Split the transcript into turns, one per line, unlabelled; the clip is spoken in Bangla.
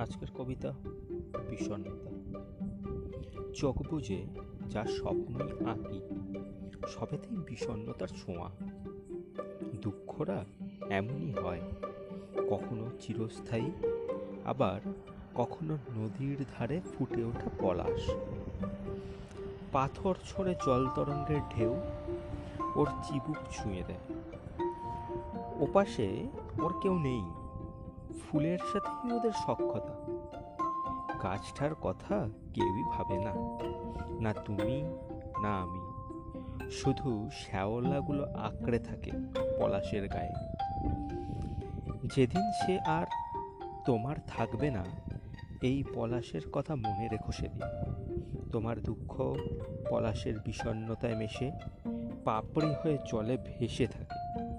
আজকের কবিতা বিষণ্ণতা চোখ বুঝে যা স্বপ্নই আঁকি, সবেতেই বিষণ্ণতার ছোঁয়া। দুঃখরা এমনই হয়, কখনো চিরস্থায়ী, আবার কখনো নদীর ধারে ফুটে ওঠা পলাশ। পাথর ছড়ে জল তরঙ্গের ঢেউ ওর চিবুক ছুঁয়ে দেয়। ওপাশে ওর কেউ নেই ফুলের সাথেই ওদের সক্ষতা গাছটার কথা কেউই ভাবে না। না তুমি, না আমি। শুধু শ্যাওলাগুলো আঁকড়ে থাকে পলাশের গায়ে। যেদিন সে আর তোমার থাকবে না, এই পলাশের কথা মনে রেখো সেদিন। তোমার দুঃখ পলাশের বিষণ্ণতায় মেশে, পাপড়ি হয়ে জলে ভেসে থাকে।